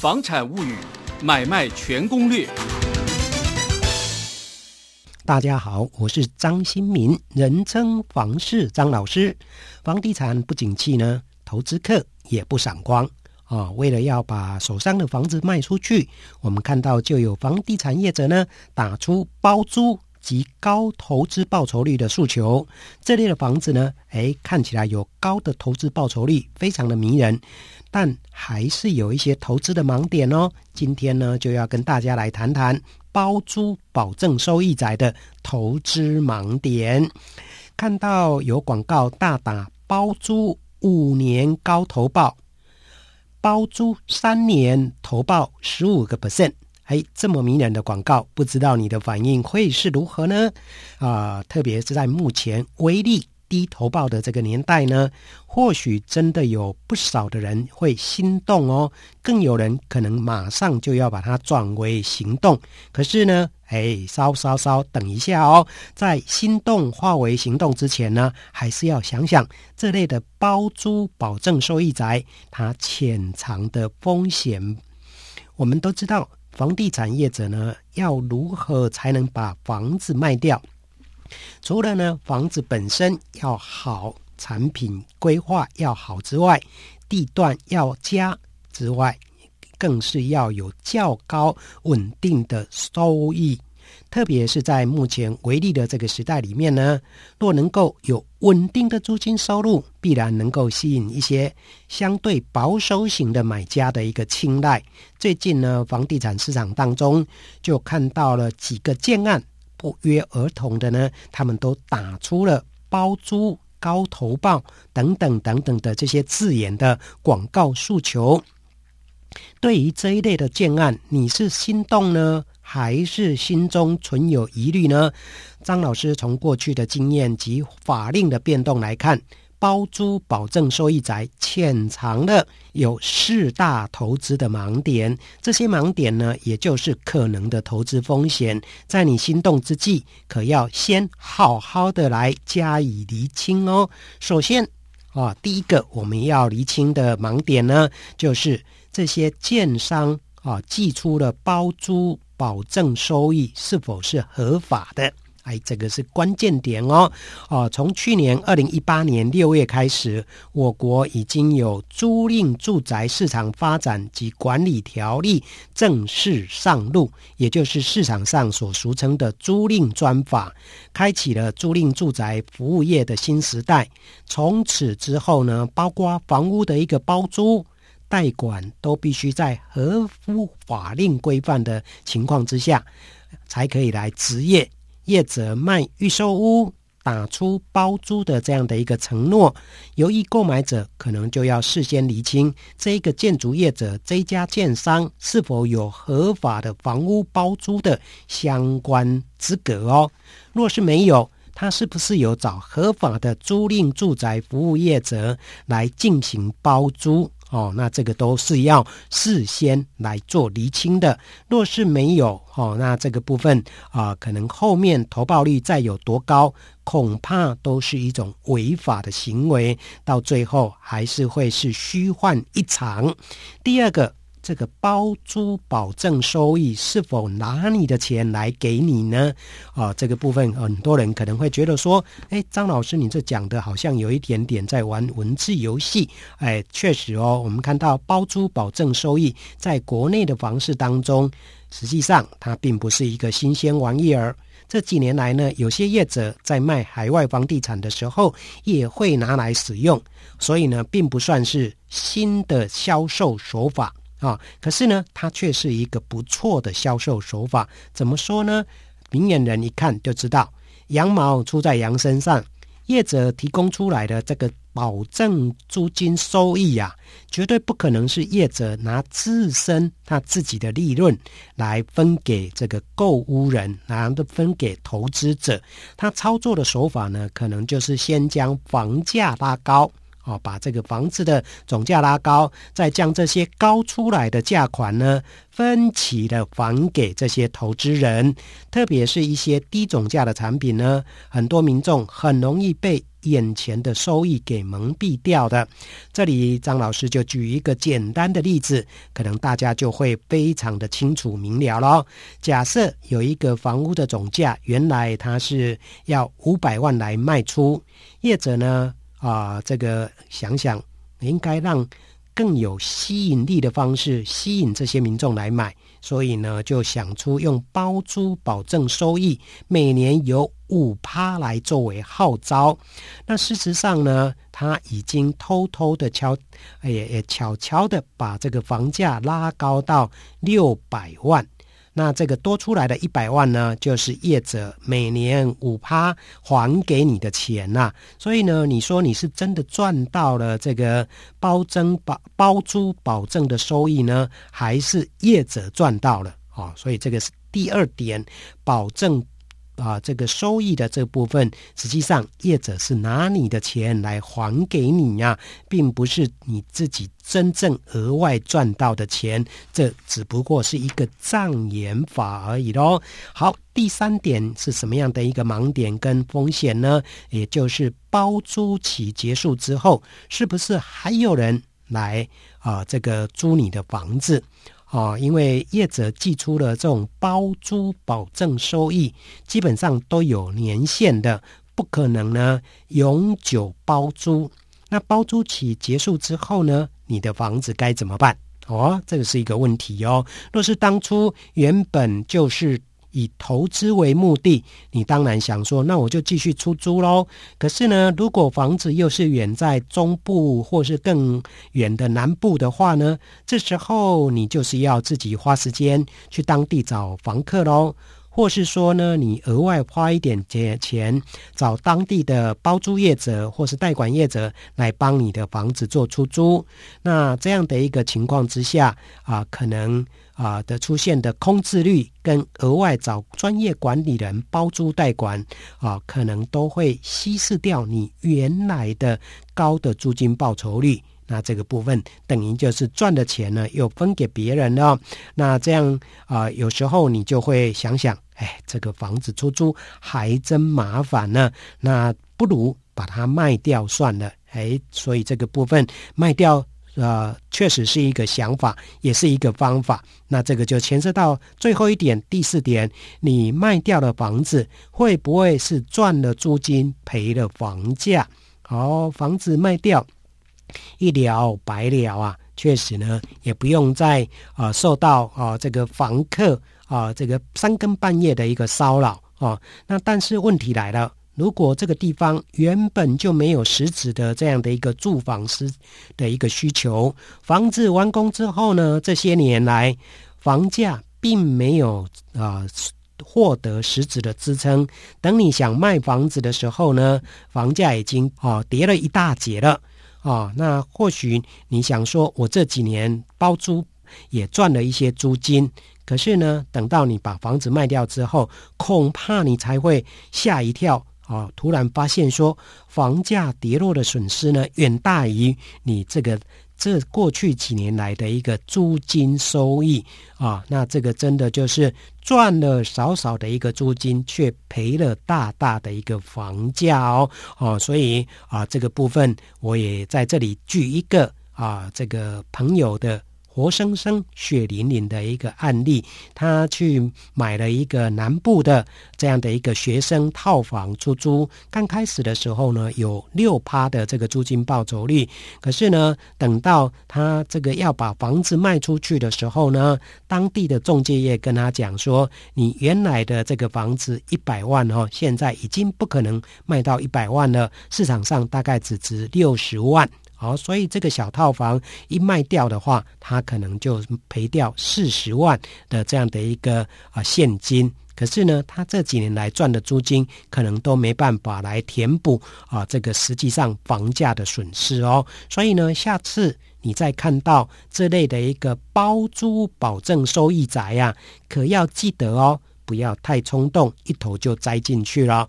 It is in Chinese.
房产物语买卖全攻略。大家好，我是张新民，人称房市张老师。房地产不景气呢，投资客也不闪光啊、为了要把手上的房子卖出去，我们看到就有房地产业者呢，打出包租及高投资报酬率的诉求。这类的房子呢，诶，看起来有高的投资报酬率，非常的迷人，但还是有一些投资的盲点哦。今天呢，就要跟大家来谈谈。包租保证收益宅的投资盲点，看到有广告大打包租五年高投报，包租三年投报十五个 percent，哎，这么迷人的广告，不知道你的反应会是如何呢？啊、特别是在目前威力低投报的这个年代呢，或许真的有不少的人会心动哦，更有人可能马上就要把它转为行动。可是呢，哎，稍稍稍等一下哦，在心动化为行动之前呢，还是要想想这类的包租保证收益宅它潜藏的风险。我们都知道，房地产业者呢，要如何才能把房子卖掉？除了呢，房子本身要好，产品规划要好之外，地段要佳之外，更是要有较高稳定的收益。特别是在目前微利的这个时代里面呢，若能够有稳定的租金收入，必然能够吸引一些相对保守型的买家的一个青睐。最近呢，房地产市场当中就看到了几个建案。不约而同的呢，他们都打出了包租高投报等等等等的这些字眼的广告诉求。对于这一类的建案，你是心动呢，还是心中存有疑虑呢？张老师从过去的经验及法令的变动来看。包租保证收益宅潜藏了有四大投资的盲点，这些盲点呢，也就是可能的投资风险，在你心动之际，可要先好好的来加以厘清哦。首先啊，第一个我们要厘清的盲点呢，就是这些建商啊寄出了包租保证收益是否是合法的。哎，这个是关键点哦！哦，从去年二零一八年六月开始，我国已经有租赁住宅市场发展及管理条例正式上路，也就是市场上所俗称的租赁专法，开启了租赁住宅服务业的新时代。从此之后呢，包括房屋的一个包租代管，都必须在合乎法令规范的情况之下，才可以来执业。业者卖预售屋，打出包租的这样的一个承诺，由于购买者可能就要事先厘清这个建筑业者这一家建商是否有合法的房屋包租的相关资格哦。若是没有，他是不是有找合法的租赁住宅服务业者来进行包租？哦，那这个都是要事先来做厘清的。若是没有，哦，那这个部分啊，可能后面投报率再有多高，恐怕都是一种违法的行为，到最后还是会是虚幻一场。第二个。这个包租保证收益是否拿你的钱来给你呢？啊，这个部分很多人可能会觉得说，哎，张老师，你这讲的好像有一点点在玩文字游戏。哎，确实哦，我们看到包租保证收益在国内的房市当中，实际上它并不是一个新鲜玩意儿。这几年来呢，有些业者在卖海外房地产的时候也会拿来使用，所以呢，并不算是新的销售手法。啊、可是呢，它却是一个不错的销售手法。怎么说呢？明眼人一看就知道，羊毛出在羊身上。业者提供出来的这个保证租金收益呀、啊，绝对不可能是业者拿自身他自己的利润来分给这个购屋人，然后分给投资者。他操作的手法呢，可能就是先将房价拉高。哦，把这个房子的总价拉高，再将这些高出来的价款呢，分期的还给这些投资人，特别是一些低总价的产品呢，很多民众很容易被眼前的收益给蒙蔽掉的。这里张老师就举一个简单的例子，可能大家就会非常的清楚明了了。假设有一个房屋的总价，原来它是要五百万来卖出，业者呢，啊、这个想想应该让更有吸引力的方式吸引这些民众来买，所以呢，就想出用包租保证收益，每年有五趴来作为号召。那事实上呢，他已经偷偷的悄，也也悄悄的把这个房价拉高到六百万。那这个多出来的一百万呢，就是业者每年五趴还给你的钱呐、所以呢，你说你是真的赚到了这个包增保包租保证的收益呢，还是业者赚到了啊、所以这个是第二点，保证。啊，这个收益的这部分，实际上业者是拿你的钱来还给你呀、啊，并不是你自己真正额外赚到的钱，这只不过是一个障眼法而已喽。好，第三点是什么样的一个盲点跟风险呢？也就是包租期结束之后，是不是还有人来啊这个租你的房子？哦，因为业者寄出了这种包租保证收益，基本上都有年限的，不可能呢永久包租。那包租期结束之后呢，你的房子该怎么办？哦，这个是一个问题哦。若是当初原本就是。以投资为目的，你当然想说，那我就继续出租喽。可是呢，如果房子又是远在中部或是更远的南部的话呢，这时候你就是要自己花时间去当地找房客喽。或是说呢，你额外花一点钱找当地的包租业者或是代管业者来帮你的房子做出租。那这样的一个情况之下啊，可能。啊的出现的空置率跟额外找专业管理人包租代管啊，可能都会稀释掉你原来的高的租金报酬率。那这个部分等于就是赚的钱呢又分给别人了。那这样啊，有时候你就会想想，哎，这个房子出租还真麻烦呢。那不如把它卖掉算了。哎，所以这个部分卖掉。呃，确实是一个想法，也是一个方法。那这个就牵涉到最后一点，第四点，你卖掉的房子会不会是赚了租金，赔了房价？好，房子卖掉一了百了啊！确实呢，也不用再、呃、受到啊、呃、这个房客啊、这个三更半夜的一个骚扰啊、那但是问题来了。如果这个地方原本就没有实质的这样的一个住房师的一个需求，房子完工之后呢，这些年来房价并没有啊、呃、获得实质的支撑。等你想卖房子的时候呢，房价已经啊、跌了一大截了啊、那或许你想说，我这几年包租也赚了一些租金，可是呢，等到你把房子卖掉之后，恐怕你才会吓一跳。啊！突然发现说，房价跌落的损失呢，远大于你这个这过去几年来的一个租金收益啊。那这个真的就是赚了少少的一个租金，却赔了大大的一个房价哦。哦，所以啊，这个部分我也在这里举一个啊，这个朋友的。活生生、血淋淋的一个案例，他去买了一个南部的这样的一个学生套房出租。刚开始的时候呢，有六趴的这个租金报酬率。可是呢，等到他这个要把房子卖出去的时候呢，当地的中介业跟他讲说：“你原来的这个房子一百万哦，现在已经不可能卖到一百万了，市场上大概只值六十万。”好，所以这个小套房一卖掉的话，他可能就赔掉四十万的这样的一个啊现金。可是呢，他这几年来赚的租金可能都没办法来填补啊这个实际上房价的损失哦。所以呢，下次你再看到这类的一个包租保证收益宅呀，可要记得哦，不要太冲动，一头就栽进去了。